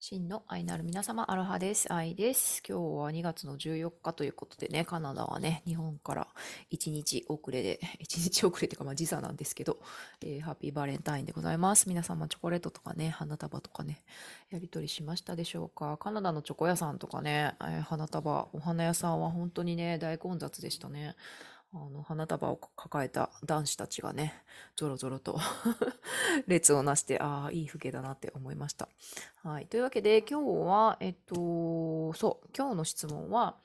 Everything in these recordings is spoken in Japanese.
真の愛なる皆様、アロハです。愛です。今日は2月の14日ということでね、カナダはね、日本から1日遅れで、1日遅れっていうか、まあ時差なんですけど、えー、ハッピーバレンタインでございます。皆様、チョコレートとかね、花束とかね、やり取りしましたでしょうか？カナダのチョコ屋さんとかね、えー、花束、お花屋さんは本当にね、大混雑でしたね。あの、花束を抱えた男子たちがね、ぞろぞろと 列をなして、ああ、いい風景だなって思いました。はい。というわけで、今日は、えっと、そう、今日の質問は、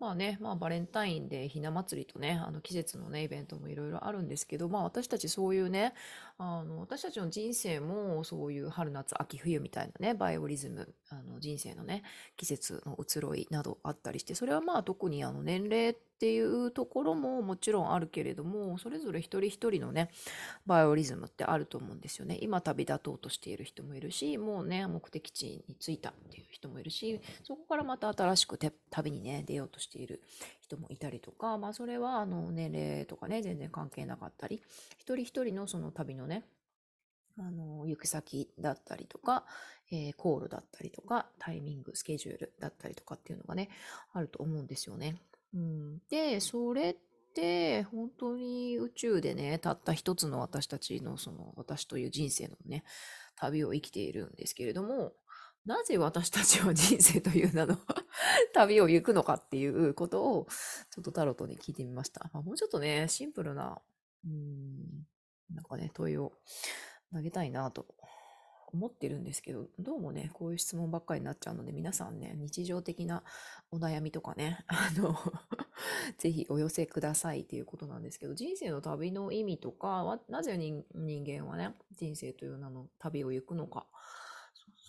まあね、まあバレンタインでひな祭りとね、あの季節のね、イベントもいろいろあるんですけど、まあ私たちそういうね、あの、私たちの人生もそういう春夏秋冬みたいなね、バイオリズム、あの人生のね、季節の移ろいなどあったりして、それはまあ特にあの年齢っていうところももちろんあるけれども、それぞれ一人一人のね、バイオリズムってあると思うんですよね。今旅立とうとしている人もいるし、もうね、目的地に着いたっていう人もいるし、そこからまた新しく旅にね、出ようとしてしている人もいたりとか、まあそれはあの年齢とかね、全然関係なかったり、一人一人のその旅のね、あの、行く先だったりとか、えー、コールだったりとか、タイミング、スケジュールだったりとかっていうのがね、あると思うんですよね。うん、で、それって、本当に宇宙でね、たった一つの私たちの、その、私という人生のね、旅を生きているんですけれども、なぜ私たちは人生という名の 旅を行くのかっていうことを、ちょっとタロットに聞いてみました。まあ、もうちょっとね、シンプルな、うん、なんかね、問いを投げたいなと思ってるんですけど、どうもね、こういう質問ばっかりになっちゃうので、皆さんね、日常的なお悩みとかね、あの ぜひお寄せくださいっていうことなんですけど、人生の旅の意味とか、なぜ人間はね、人生という名の旅を行くのか、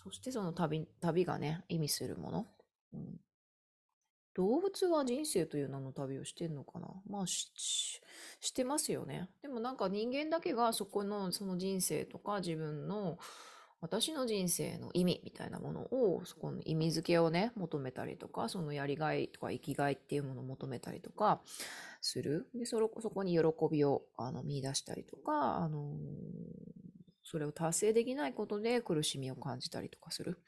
そしてその旅、旅がね、意味するもの。うん、動物は人生という名の旅をしてんのかな？まあし、してますよね。でもなんか人間だけがそこの、その人生とか自分の、私の人生の意味みたいなものを、そこの意味付けをね、求めたりとか、そのやりがいとか生きがいっていうものを求めたりとかする。で、そそこに喜びをあの見出したりとか、あのーそれを達成できないことで苦しみを感じたりとかする。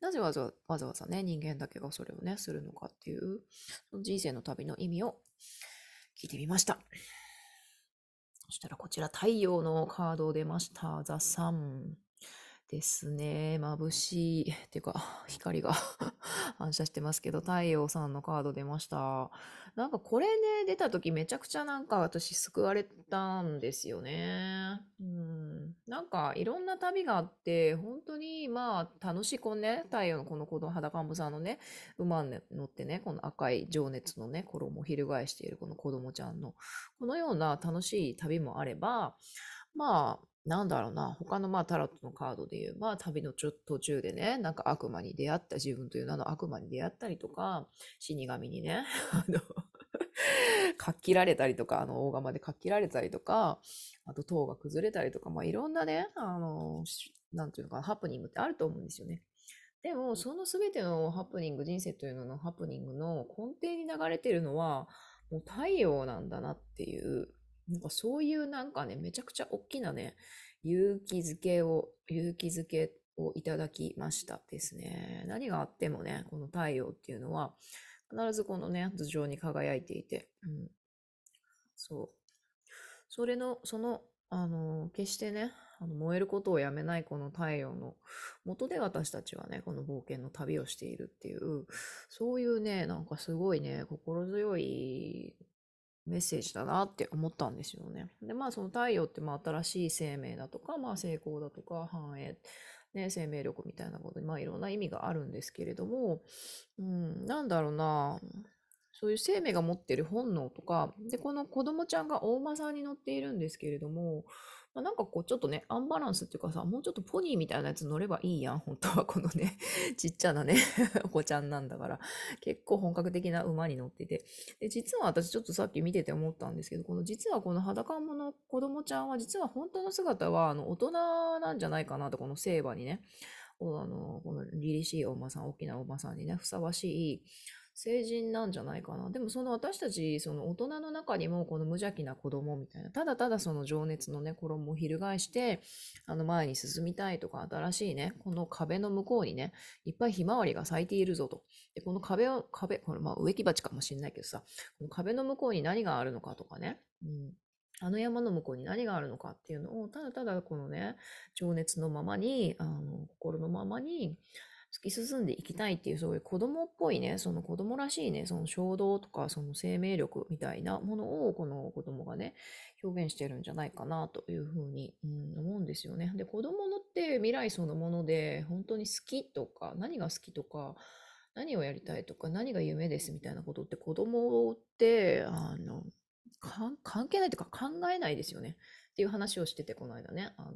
なぜわざわざわざね、人間だけがそれをね、するのかっていう、その人生の旅の意味を聞いてみました。そしたらこちら太陽のカード出ました。ザ・サン。ですね。眩しい。っていうか、光が 反射してますけど、太陽さんのカード出ました。なんかこれね、出た時めちゃくちゃなんか私救われたんですよね。うん。なんかいろんな旅があって、本当にまあ楽しいこのね、太陽のこの子供裸んぼさんのね、馬に乗ってね、この赤い情熱のね、衣を翻しているこの子供ちゃんの、このような楽しい旅もあれば、まあ、なんだろうな、他のまあタロットのカードで言えば、旅の途中でね、なんか悪魔に出会った自分という名の悪魔に出会ったりとか、死神にね、あの、かっきられたりとか、あの、大釜でかっきられたりとか、あと塔が崩れたりとか、まあいろんなね、あの、なんていうのかな、ハプニングってあると思うんですよね。でも、その全てのハプニング、人生というののハプニングの根底に流れてるのは、もう太陽なんだなっていうなんかそういうなんかね、めちゃくちゃ大きなね、勇気づけを、勇気づけをいただきましたですね。何があってもね、この太陽っていうのは、必ずこのね、頭上に輝いていて、うん、そう。それの、その、あの、決してね、あの燃えることをやめないこの太陽の元で私たちはね、この冒険の旅をしているっていう、そういうね、なんかすごいね、心強いメッセージだなって思ったんですよね。で、まあその太陽ってまあ新しい生命だとか、まあ成功だとか繁栄、ね、生命力みたいなことに、まあいろんな意味があるんですけれども、うん、なんだろうな、そういう生命が持ってる本能とか、で、この子供ちゃんがお馬さんに乗っているんですけれども、まあ、なんかこうちょっとね、アンバランスっていうかさ、もうちょっとポニーみたいなやつ乗ればいいやん、本当は。このね、ちっちゃなね、お子ちゃんなんだから、結構本格的な馬に乗ってて。で、実は私ちょっとさっき見てて思ったんですけど、この実はこの裸馬の子供ちゃんは実は本当の姿はあの大人なんじゃないかなと、この聖馬にね、あの、この凛々しいお馬さん、大きなお馬さんにね、ふさわしい成人なんじゃないかな。でもその私たち、その大人の中にもこの無邪気な子供みたいな、ただただその情熱のね、衣を翻して、あの前に進みたいとか、新しいね、この壁の向こうにね、いっぱいひまわりが咲いているぞと。で、この壁を、壁、これまあ植木鉢かもしれないけどさ、この壁の向こうに何があるのかとかね、うん。あの山の向こうに何があるのかっていうのを、ただただこのね、情熱のままに、あの、心のままに、突き進んでいきたいっていう、そういう子供っぽいね、その子供らしいね、その衝動とか、その生命力みたいなものを、この子供がね、表現してるんじゃないかなというふうに、うん、思うんですよね。で、子供のって未来そのもので、本当に好きとか、何が好きとか、何をやりたいとか、何が夢ですみたいなことって子供って、あの、関係ないというか考えないですよね。っていう話をしてて、この間ね。あの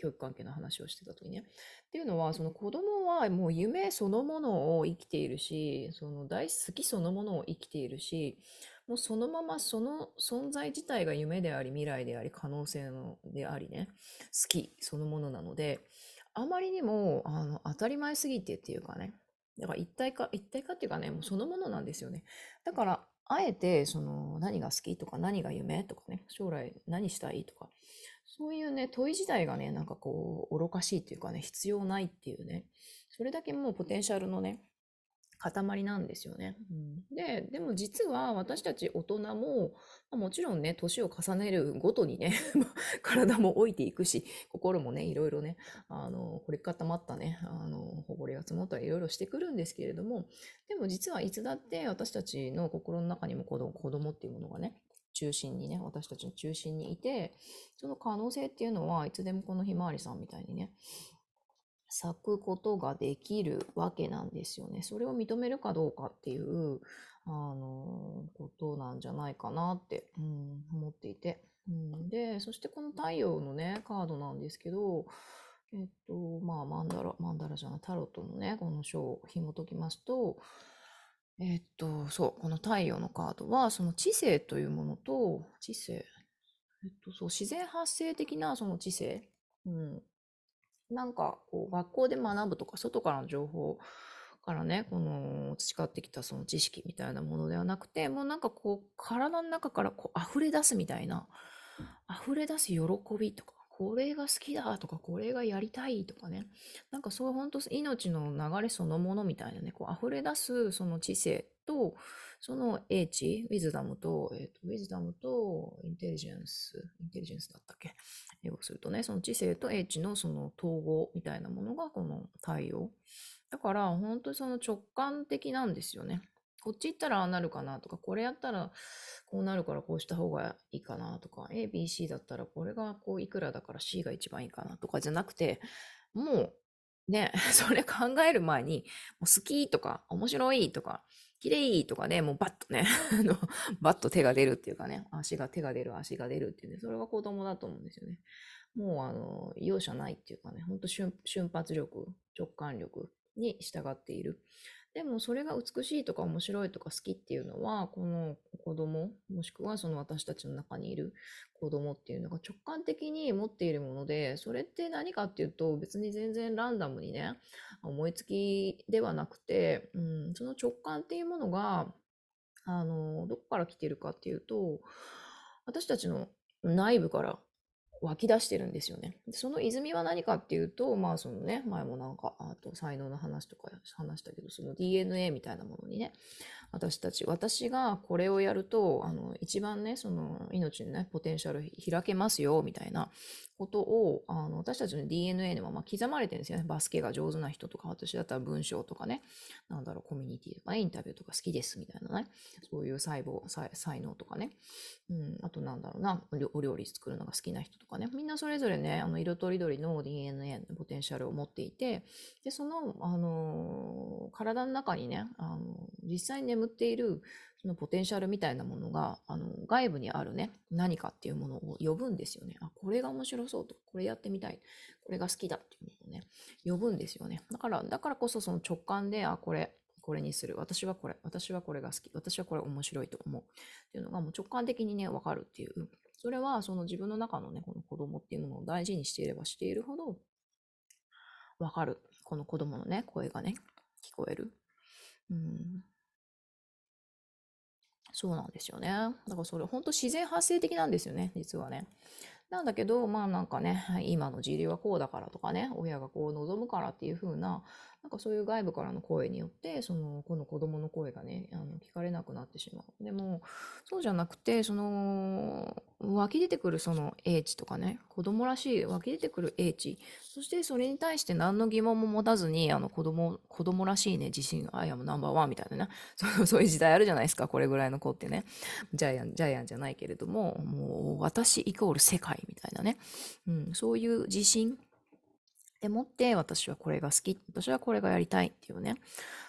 教育関係の話をしてた時ね。っていうのは、その子供はもう夢そのものを生きているし、その大好きそのものを生きているし、もうそのままその存在自体が夢であり、未来であり、可能性のでありね、好きそのものなので、あまりにもあの当たり前すぎてっていうかね、だから一体化、一体化っていうかね、もうそのものなんですよね。だから、あえて、その、何が好きとか、何が夢とかね、将来何したいとか、そういうね、問い自体がね、なんかこう、愚かしいっていうかね、必要ないっていうね、それだけもうポテンシャルのね、塊なんですよね。うん、で、でも実は私たち大人も、もちろんね、年を重ねるごとにね 体も老いていくし、心もね、いろいろね、あの、凝り固まったね、あの、誇りが積もったりいろいろしてくるんですけれども、でも実はいつだって私たちの心の中にも子供子供っていうものがね、中心にね、私たちの中心にいて、その可能性っていうのはいつでもこのひまわりさんみたいにね、咲くことができるわけなんですよね。それを認めるかどうかっていう、あの、ことなんじゃないかなって、うん、思っていて。うん、で、そしてこの太陽のね、カードなんですけど、えっと、まあ、マンダラ、マンダラじゃない、タロットのね、この章を紐解きますと、えっと、そう、この太陽のカードは、その知性というものと、知性、えっと、そう、自然発生的なその知性、うん、なんかこう学校で学ぶとか外からの情報からね、この培ってきたその知識みたいなものではなくて、もうなんかこう体の中からこう溢れ出すみたいな、溢れ出す喜びとか、これが好きだとか、これがやりたいとかね、なんかそういう本当命の流れそのものみたいなね、こう溢れ出すその知性と、その英知、ウィズダムと、えっ、ー、と、ウィズダムとインテリジェンス、インテリジェンスだったっけ？英語するとね、その知性と英知のその統合みたいなものがこの太陽。だから、本当にその直感的なんですよね。こっち行ったらああなるかなとか、これやったらこうなるからこうした方がいいかなとか、A、B、C だったらこれがこういくらだから C が一番いいかなとかじゃなくて、もうね、それ考える前に、もう好きとか面白いとか、綺麗とかね、もうバッとね、バッと手が出るっていうかね、足が手が出る、足が出るっていうね、それが子供だと思うんですよね。もうあの、容赦ないっていうかね、ほんと瞬発力、直感力に従っている。でもそれが美しいとか面白いとか好きっていうのは、この子供、もしくはその私たちの中にいる子供っていうのが直感的に持っているもので、それって何かっていうと別に全然ランダムにね、思いつきではなくて、うん、その直感っていうものが、あの、どこから来てるかっていうと、私たちの内部から湧き出してるんですよね。その泉は何かっていうと、まあそのね、前もなんか、あと才能の話とか話したけど、その DNA みたいなものにね、私たち、私がこれをやると、あの、一番ね、その命のね、ポテンシャル開けますよ、みたいなことを、あの、私たちの DNA にもま刻まれてるんですよね。バスケが上手な人とか、私だったら文章とかね、なんだろう、コミュニティとか、インタビューとか好きです、みたいなね、そういう細胞、才能とかね、うん、あとなんだろうな、お料理作るのが好きな人とかかね、みんなそれぞれね、あの、色とりどりの DNA のポテンシャルを持っていて、で、その、あの、体の中にね、あの、実際に眠っている、そのポテンシャルみたいなものが、あの、外部にあるね、何かっていうものを呼ぶんですよね。あ、これが面白そうと、これやってみたい、これが好きだっていうのをね、呼ぶんですよね。だから、だからこそその直感で、あ、これ、これにする。私はこれ。私はこれが好き。私はこれ面白いと思う。っていうのがもう直感的にね、わかるっていう。それはその自分の中のね、この子供っていうものを大事にしていればしているほど、わかる。この子供のね、声がね、聞こえる。うん。そうなんですよね。だからそれ本当自然発生的なんですよね、実はね。なんだけど、まあなんかね、今の時流はこうだからとかね、親がこう望むからっていう風な、なんかそういう外部からの声によって、その、この子供の声がね、あの聞かれなくなってしまう。でも、そうじゃなくて、その、湧き出てくるその英知とかね、子供らしい湧き出てくる英知、そしてそれに対して何の疑問も持たずに、あの子供、子供らしいね、自信、アイアムナンバーワンみたいなね、そうそういう時代あるじゃないですか、これぐらいの子ってね。ジャイアン、ジャイアンじゃないけれども、もう私イコール世界みたいなね、うん、そういう自信でもって私はこれが好き、私はこれがやりたいっていうね、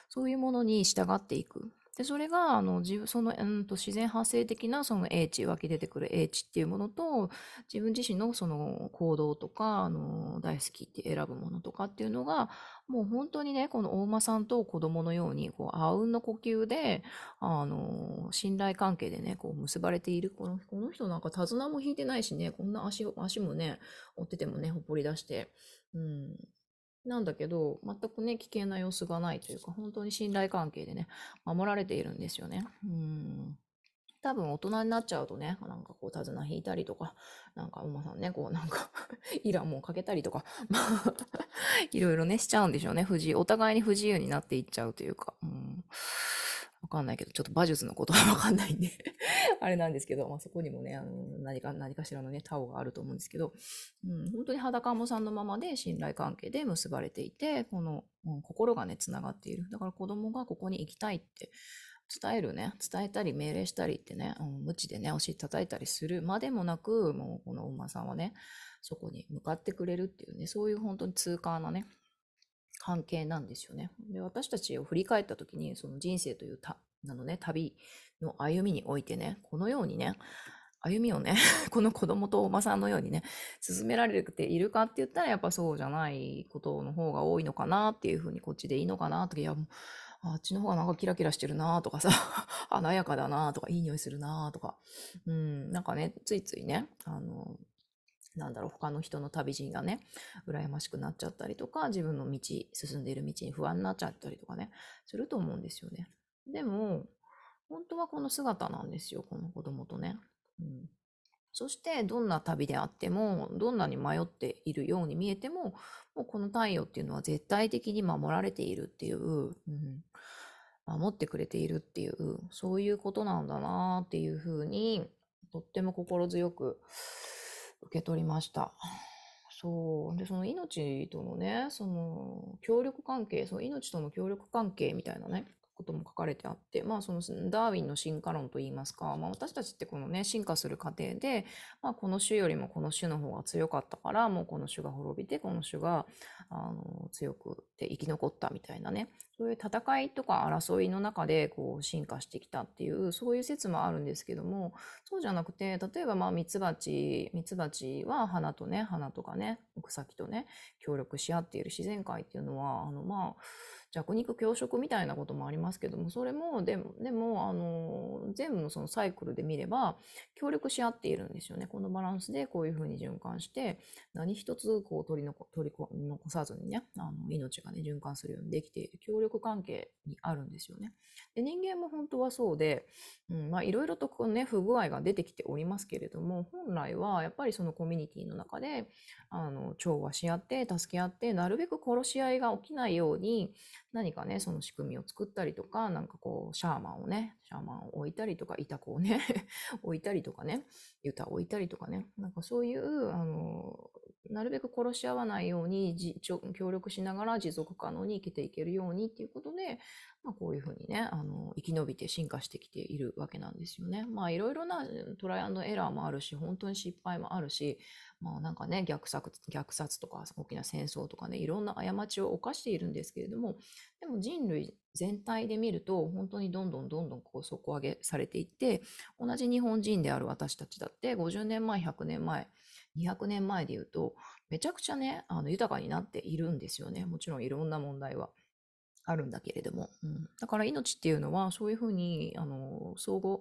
そういうものに従っていく。で、それが、あの、自、その、うんと、自然発生的な、その英知、湧き出てくる英知っていうものと、自分自身のその行動とか、あの、大好きって選ぶものとかっていうのが、もう本当にね、この大間さんと子供のように、こう、あうんの呼吸で、あの、信頼関係でね、こう、結ばれている。この、この人なんか手綱も引いてないしね、こんな足、足もね、追っててもね、ほっぽり出して、うん、なんだけど、全くね、危険な様子がないというか、本当に信頼関係でね、守られているんですよね。うん。多分大人になっちゃうとね、なんかこう手綱引いたりとか、なんかおまさんね、こうなんか イランもかけたりとか、まあいろいろね、しちゃうんでしょうね。不自由、お互いに不自由になっていっちゃうというか。うんわかんないけど、ちょっと馬術のことはわかんないんで あれなんですけど、まあ、そこにもね、あの何か、何かしらのね、タオがあると思うんですけど、うん、本当に裸もさんのままで信頼関係で結ばれていて、この、うん、心がね、つながっている。だから子供がここに行きたいって伝えるね、伝えたり命令したりってね、うん、無知でね、お尻叩いたりするまでもなく、もうこの馬さんはね、そこに向かってくれるっていうね、そういう本当に痛快なね、関係なんですよね。で、私たちを振り返った時に、その人生というた、あのね、旅の歩みにおいてね、このようにね、歩みをね、この子供とおばさんのようにね、進められているかって言ったら、やっぱそうじゃないことの方が多いのかなっていうふうに、こっちでいいのかなとか、いや、もうあっちの方がなんかキラキラしてるなとかさ、華やかだなとか、いい匂いするなとか、うん、なんかね、ついついね、あの、なんだろう、他の人の旅路がね、羨ましくなっちゃったりとか、自分の道、進んでいる道に不安になっちゃったりとかね、すると思うんですよね。でも、本当はこの姿なんですよ、この子供とね。うん、そして、どんな旅であっても、どんなに迷っているように見えても、もうこの太陽っていうのは絶対的に守られているっていう、うん、守ってくれているっていう、そういうことなんだなっていうふうに、とっても心強く、受け取りました。そう。で、その命とのね、その協力関係、その命との協力関係みたいなね、ことも書かれてあって、まあそのダーウィンの進化論といいますか、まあ私たちってこのね、進化する過程で、まあこの種よりもこの種の方が強かったから、もうこの種が滅びて、この種が、あの、強くて生き残ったみたいなね、そういう戦いとか争いの中でこう進化してきたっていう、そういう説もあるんですけども、そうじゃなくて、例えばまあミツバチ、ミツバチは花とね、花とかね、草木とね、協力し合っている自然界っていうのは、あのまあ、弱肉強食みたいなこともありますけども、それも、でも、でも、あの、全部のそのサイクルで見れば、協力し合っているんですよね。このバランスでこういうふうに循環して、何一つこう取り残取り残さずにね、あの命がね、循環するようにできている協力関係にあるんですよね。で人間も本当はそうで、いろいろとこうね、不具合が出てきておりますけれども、本来はやっぱりそのコミュニティの中で、あの、調和し合って、助け合って、なるべく殺し合いが起きないように、何かね、その仕組みを作ったりとか、なんかこう、シャーマンをね、シャーマンを置いたりとか、イタコをね 置いたりとかね、ユタを置いたりとかね、なんかそういう、あの、なるべく殺し合わないように協力しながら持続可能に生きていけるようにっていうことで、まあ、こういうふうにね、あの、生き延びて進化してきているわけなんですよね。まあいろいろなトライアンドエラーもあるし、本当に失敗もあるし、まあなんかね、虐殺、虐殺とか大きな戦争とかね、いろんな過ちを犯しているんですけれども、でも人類全体で見ると、本当にどんどんどんどんこう底上げされていって、同じ日本人である私たちだって50年前、100年前、200年前で言うと、めちゃくちゃね、あの豊かになっているんですよね。もちろんいろんな問題はあるんだけれども。うん、だから命っていうのは、そういうふうに、あの、相互、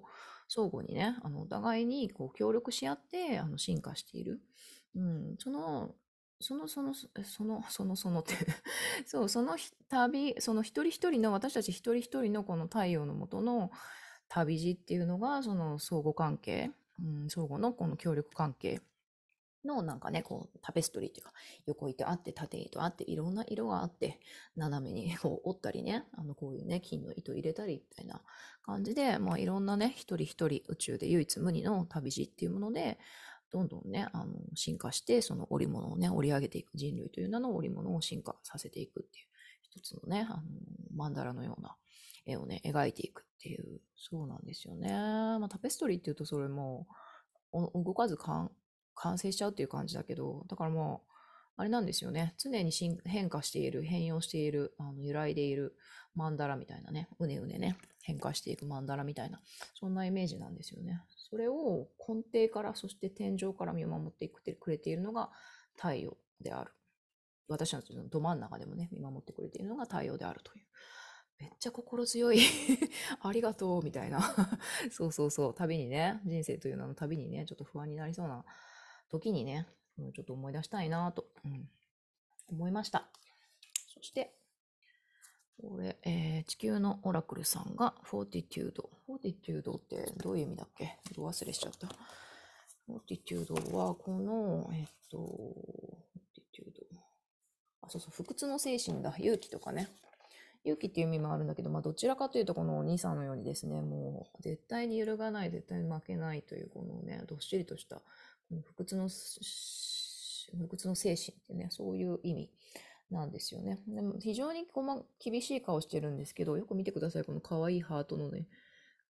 相互にね、あの、お互いにこう協力し合って、あの、進化している。うん、その、その、その、その、その、そのって そう、その旅、その一人一人の、私たち一人一人のこの太陽のもとの、旅路っていうのが、その相互関係、うん、相互のこの協力関係のなんかね、こう、タペストリーっていうか、横糸あって、縦糸あって、いろんな色があって、斜めに こう折ったりね、あの、こういうね、金の糸入れたり、みたいな感じで、まあ、いろんなね、一人一人宇宙で唯一無二の旅路っていうもので、どんどんね、あの、進化して、その織物をね、織り上げていく人類という名の織物を進化させていくっていう、一つのね、あの、マンダラのような絵をね、描いていくっていう、そうなんですよね。まあ、タペストリーっていうと、それも、動かず完成しちゃうっていう感じだけど、だからもう、あれなんですよね。常に変化している、変容している、あの揺らいでいるマンダラみたいなね、うねうねね、変化していくマンダラみたいな、そんなイメージなんですよね。それを根底から、そして天井から見守ってくれているのが太陽である。私たちのど真ん中でもね、見守ってくれているのが太陽であるという。めっちゃ心強い ありがとうみたいなそうそうそう。旅にね、人生という名の旅にね、ちょっと不安になりそうな時にね、ちょっと思い出したいなと、うん、思いました。そして、これ、えー、地球のオラクルさんが、フォーティテュード。フォーティテュードってどういう意味だっけ？ど忘れしちゃった。フォーティテュードは、この、えっと、フォーティテュード。あ、そうそう、不屈の精神だ。勇気とかね。勇気っていう意味もあるんだけど、まあ、どちらかというと、このお兄さんのようにですね、もう、絶対に揺るがない、絶対に負けないという、このね、どっしりとした、不屈の、不屈の精神ってね、そういう意味なんですよね。でも非常にこま厳しい顔してるんですけど、よく見てください。この可愛いハートのね、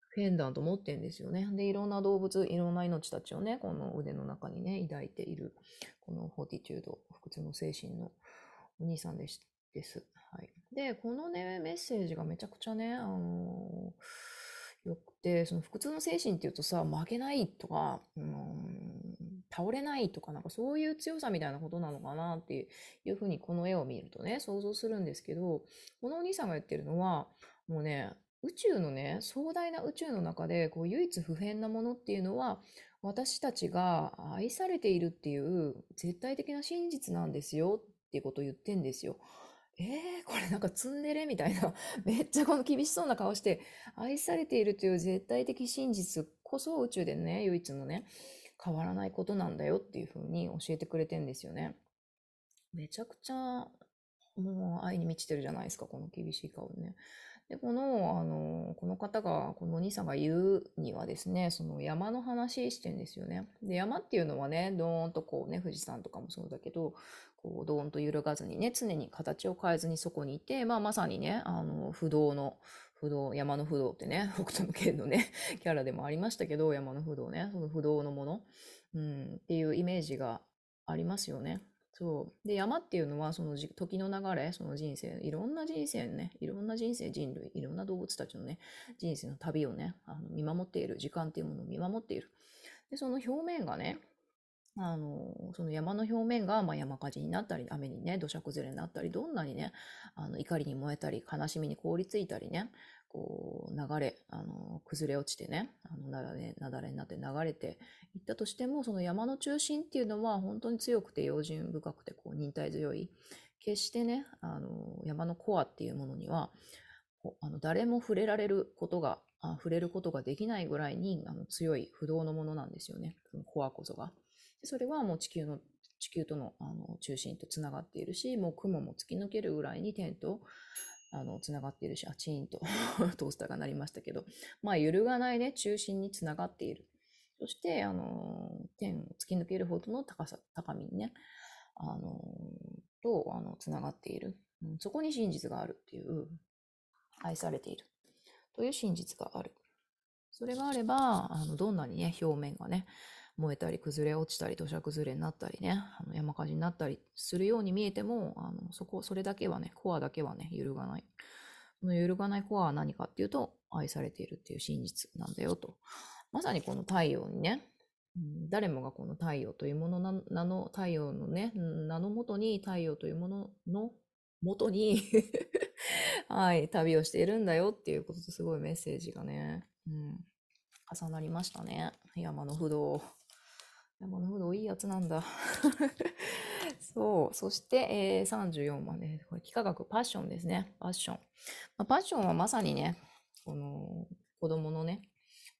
フェンダント持ってんですよね。で、いろんな動物、いろんな命たちをね、この腕の中にね、抱いている、このフォーティチュード、不屈の精神のお兄さんでしです。はい。で、このね、メッセージがめちゃくちゃね、あのー、よくて、その不屈の精神っていうとさ、負けないとか、うん、倒れないとか、なんかそういう強さみたいなことなのかなっていうふうにこの絵を見るとね、想像するんですけど、このお兄さんが言ってるのは、もうね、宇宙のね、壮大な宇宙の中で、こう、唯一不変なものっていうのは、私たちが愛されているっていう絶対的な真実なんですよっていうことを言ってんですよ。えー、これなんかツンデレみたいな、めっちゃこの厳しそうな顔して、愛されているという絶対的真実こそ宇宙でね、唯一のね、変わらないことなんだよっていう風に教えてくれてんですよね。めちゃくちゃ、もう愛に満ちてるじゃないですか、この厳しい顔ね。で、この、あの、この方が、このお兄さんが言うにはですね、その山の話してんですよね。で、山っていうのはね、ドーンとこうね、富士山とかもそうだけど、こう、ドーンと揺るがずにね、常に形を変えずにそこにいて、まあ、まさにね、あの、不動の、不動、山の不動ってね、北斗の剣のね、キャラでもありましたけど、山の不動ね、その不動のもの、うん、っていうイメージがありますよね。そう。で、山っていうのは、その時の流れ、その人生、いろんな人生ね、いろんな人生、人類、いろんな動物たちのね、人生の旅をね、あの見守っている、時間っていうものを見守っている。で、その表面がね、あの、その山の表面が、まあ、山火事になったり、雨にね、土砂崩れになったり、どんなにね、あの、怒りに燃えたり、悲しみに凍りついたりね、こう、流れ、あの、崩れ落ちてね、あの、なだれ、なだれになって流れていったとしても、その山の中心っていうのは、本当に強くて、用心深くて、こう、忍耐強い。決してね、あの、山のコアっていうものには、あの誰も触れられることがあ、触れることができないぐらいにあの強い不動のものなんですよね。コアこそが。それはもう地球の、地球とのあの中心とつながっているし、もう雲も突き抜けるぐらいに天とあのつながっているし、あ、チーンと トースターが鳴りましたけど、まあ揺るがないね、中心につながっている。そして、あの、天を突き抜けるほどの高さ、高みにね、あの、と、あの、つながっている。うん、そこに真実があるっていう、愛されているという真実がある。それがあれば、あの、どんなにね、表面がね、燃えたり崩れ落ちたり土砂崩れになったりね、あの山火事になったりするように見えても、あのそこ、それだけはね、コアだけはね、揺るがない。この揺るがないコアは何かっていうと、愛されているっていう真実なんだよと。まさにこの太陽にね、誰もがこの太陽というものの名の、太陽のね、名のもとに太陽というもののもとに はい、旅をしているんだよっていうこととすごいメッセージがね、うん、重なりましたね。山の不動。なるほどいいやつなんだ。そう。そして、えー、34番ね。これ、幾何学、パッションですね。パッション。まあ、パッションはまさにね、この、子供のね、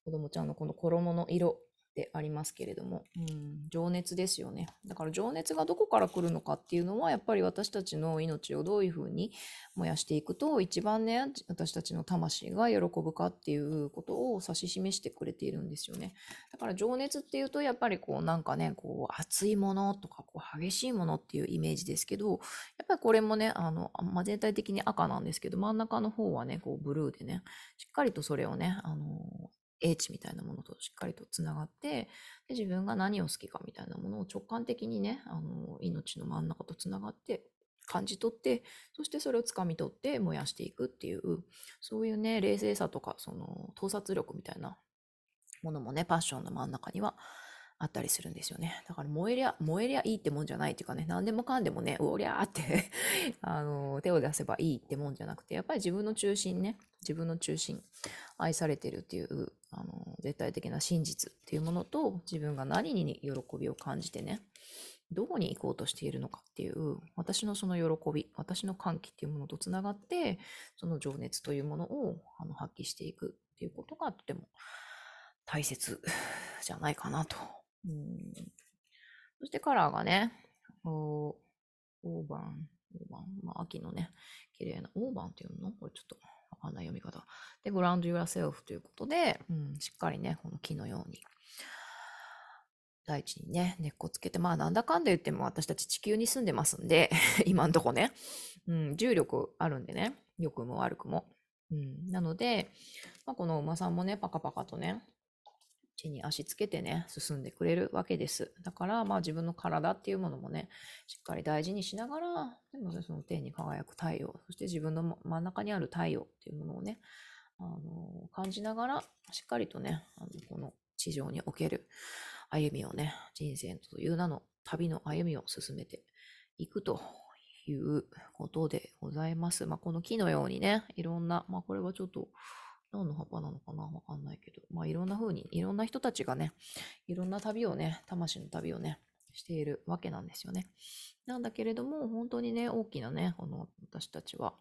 子供ちゃんのこの衣の色でありますけれども、うん、情熱ですよね。だから情熱がどこから来るのかっていうのは、やっぱり私たちの命をどういうふうに燃やしていくと、一番ね、私たちの魂が喜ぶかっていうことを指し示してくれているんですよね。だから情熱っていうと、やっぱりこうなんかね、こう熱いものとか、こう激しいものっていうイメージですけど、やっぱりこれもね、あの、まあ、全体的に赤なんですけど、真ん中の方はね、こうブルーでね、しっかりとそれをね、あの、英知みたいなものとしっかりとつながってで自分が何を好きかみたいなものを直感的にねあの命の真ん中とつながって感じ取ってそしてそれをつかみ取って燃やしていくっていうそういうね冷静さとかその盗撮力みたいなものもねパッションの真ん中にはあったりするんですよね。だから燃えりゃ、燃えりゃいいってもんじゃないっていうかね、何でもかんでもね、おりゃーって あの、手を出せばいいってもんじゃなくて、やっぱり自分の中心ね、自分の中心、愛されてるっていう、あの、絶対的な真実っていうものと、自分が何に喜びを感じてね、どこに行こうとしているのかっていう、私のその喜び、私の歓喜っていうものとつながって、その情熱というものをあの発揮していくっていうことがとても大切じゃないかなとうん。そしてカラーがね、オーバン、オーバン、まあ、秋のね、綺麗な、オーバンっていうの？これちょっとわかんない読み方。で、グランド yourself ということで、うん、しっかりね、この木のように、大地にね、根っこつけて、まあなんだかんだ言っても私たち地球に住んでますんで、今んとこね、うん、重力あるんでね、良くも悪くも。うん、なので、まあ、この馬さんもね、パカパカとね、地に足つけてね、進んでくれるわけです。だから、まあ自分の体っていうものもね、しっかり大事にしながら、でもね、その天に輝く太陽、そして自分の真ん中にある太陽っていうものをね、あの感じながら、しっかりとね、あのこの地上における歩みをね、人生という名の旅の歩みを進めていくということでございます。まあ、この木のようにね、いろんな、まあ、これはちょっと、何の葉っぱなのかなわかんないけど。まあいろんな風に、いろんな人たちがね、いろんな旅をね、魂の旅をね、しているわけなんですよね。なんだけれども、本当にね、大きなね、この私たちは、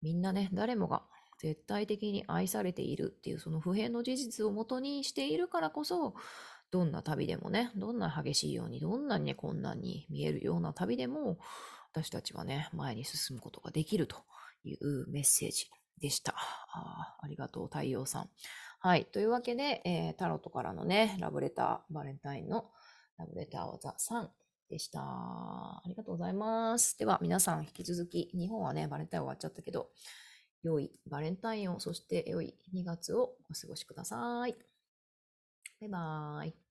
みんなね、誰もが絶対的に愛されているっていうその普遍の事実をもとにしているからこそ、どんな旅でもね、どんな激しいように、どんなにね、困難に見えるような旅でも、私たちはね、前に進むことができるというメッセージでした。あありがとう、太陽さん。はい。というわけで、えー、タロットからのね、ラブレター、バレンタインのラブレターをザ3でした。ありがとうございます。では、皆さん、引き続き、日本はね、バレンタイン終わっちゃったけど、良いバレンタインを、そして良い2月をお過ごしください。バイバーイ。